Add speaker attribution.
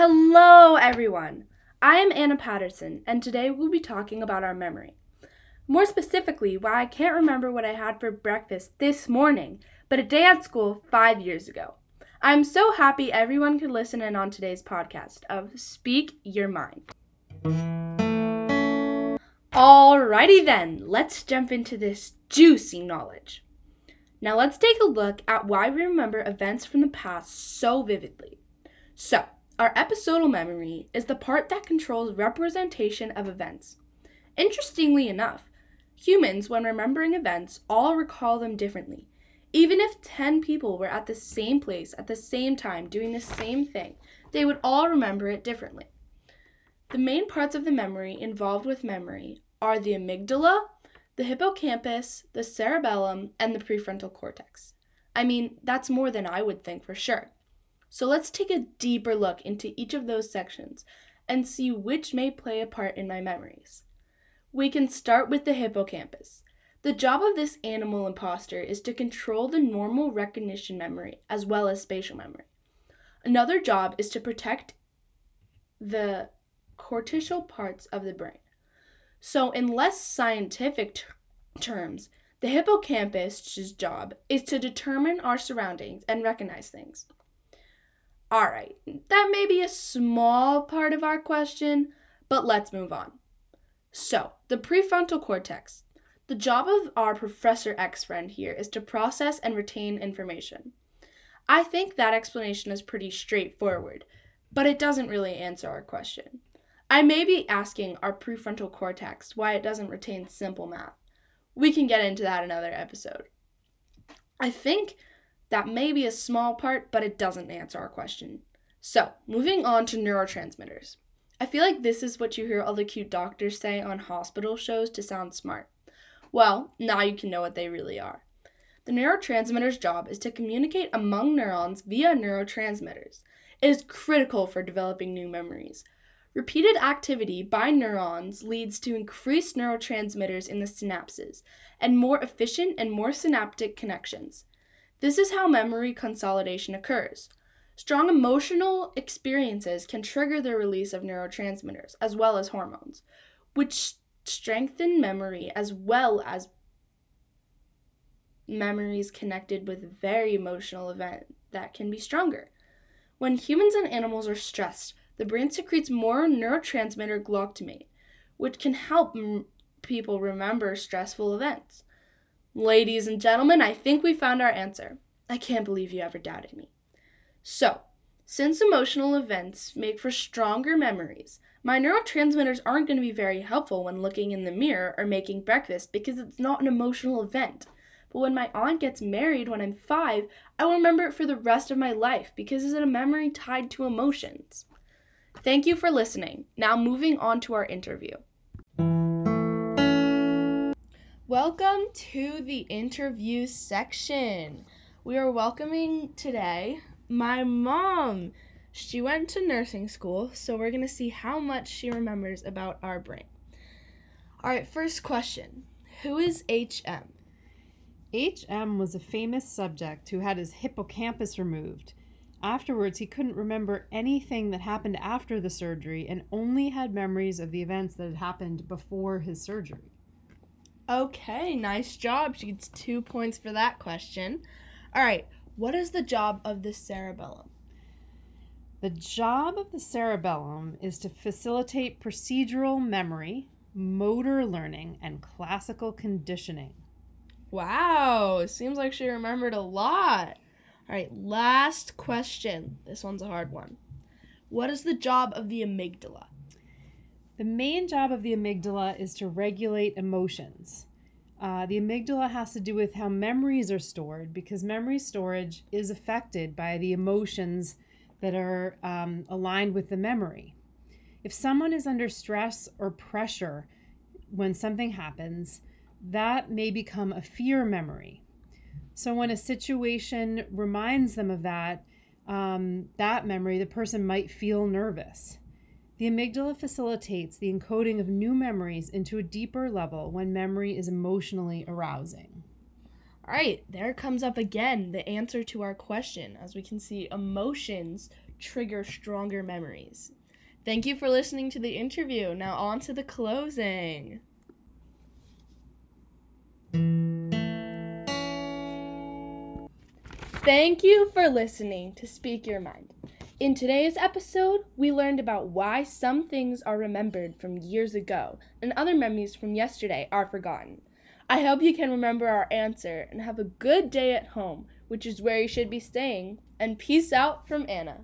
Speaker 1: Hello, everyone. I am Anna Patterson, and today we'll be talking about our memory. More specifically, why I can't remember what I had for breakfast this morning, but a day at school five years ago. I'm so happy everyone could listen in on today's podcast of Speak Your Mind. Alrighty then, let's jump into this juicy knowledge. Now let's take a look at why we remember events from the past so vividly. So, our episodal memory is the part that controls representation of events. Interestingly enough, humans, when remembering events, all recall them differently. Even if 10 people were at the same place at the same time doing the same thing, they would all remember it differently. The main parts of the memory involved with memory are the amygdala, the hippocampus, the cerebellum, and the prefrontal cortex. I mean, that's more than I would think for sure. So let's take a deeper look into each of those sections and see which may play a part in my memories. We can start with the hippocampus. The job of this animal imposter is to control the normal recognition memory as well as spatial memory. Another job is to protect the cortical parts of the brain. So, in less scientific terms, the hippocampus's job is to determine our surroundings and recognize things. All right, that may be a small part of our question, but let's move on. So, the prefrontal cortex. The job of our Professor X friend here is to process and retain information. I think that explanation is pretty straightforward, but it doesn't really answer our question. I may be asking our prefrontal cortex why it doesn't retain simple math. We can get into that another episode. I think that may be a small part, but it doesn't answer our question. So, moving on to neurotransmitters. I feel like this is what you hear all the cute doctors say on hospital shows to sound smart. Well, now you can know what they really are. The neurotransmitter's job is to communicate among neurons via neurotransmitters. It is critical for developing new memories. Repeated activity by neurons leads to increased neurotransmitters in the synapses and more efficient and more synaptic connections. This is how memory consolidation occurs. Strong emotional experiences can trigger the release of neurotransmitters as well as hormones, which strengthen memory as well as memories connected with very emotional event that can be stronger. When humans and animals are stressed, the brain secretes more neurotransmitter glutamate, which can help m- people remember stressful events. Ladies and gentlemen, I think we found our answer. I can't believe you ever doubted me. So, since emotional events make for stronger memories, my neurotransmitters aren't going to be very helpful when looking in the mirror or making breakfast because it's not an emotional event. But when my aunt gets married when I'm five, I will remember it for the rest of my life because it's a memory tied to emotions. Thank you for listening. Now, moving on to our interview. Welcome to the interview section. We are welcoming today my mom. She went to nursing school, so we're going to see how much she remembers about our brain. All right, first question Who is HM?
Speaker 2: HM was a famous subject who had his hippocampus removed. Afterwards, he couldn't remember anything that happened after the surgery and only had memories of the events that had happened before his surgery.
Speaker 1: Okay, nice job. She gets two points for that question. All right, what is the job of the cerebellum?
Speaker 2: The job of the cerebellum is to facilitate procedural memory, motor learning, and classical conditioning.
Speaker 1: Wow, seems like she remembered a lot. All right, last question. This one's a hard one. What is the job of the amygdala?
Speaker 2: The main job of the amygdala is to regulate emotions. Uh, the amygdala has to do with how memories are stored because memory storage is affected by the emotions that are um, aligned with the memory. If someone is under stress or pressure when something happens, that may become a fear memory. So when a situation reminds them of that, um, that memory, the person might feel nervous. The amygdala facilitates the encoding of new memories into a deeper level when memory is emotionally arousing.
Speaker 1: All right, there comes up again the answer to our question. As we can see, emotions trigger stronger memories. Thank you for listening to the interview. Now, on to the closing. Thank you for listening to Speak Your Mind. In today's episode, we learned about why some things are remembered from years ago and other memories from yesterday are forgotten. I hope you can remember our answer and have a good day at home, which is where you should be staying. And peace out from Anna.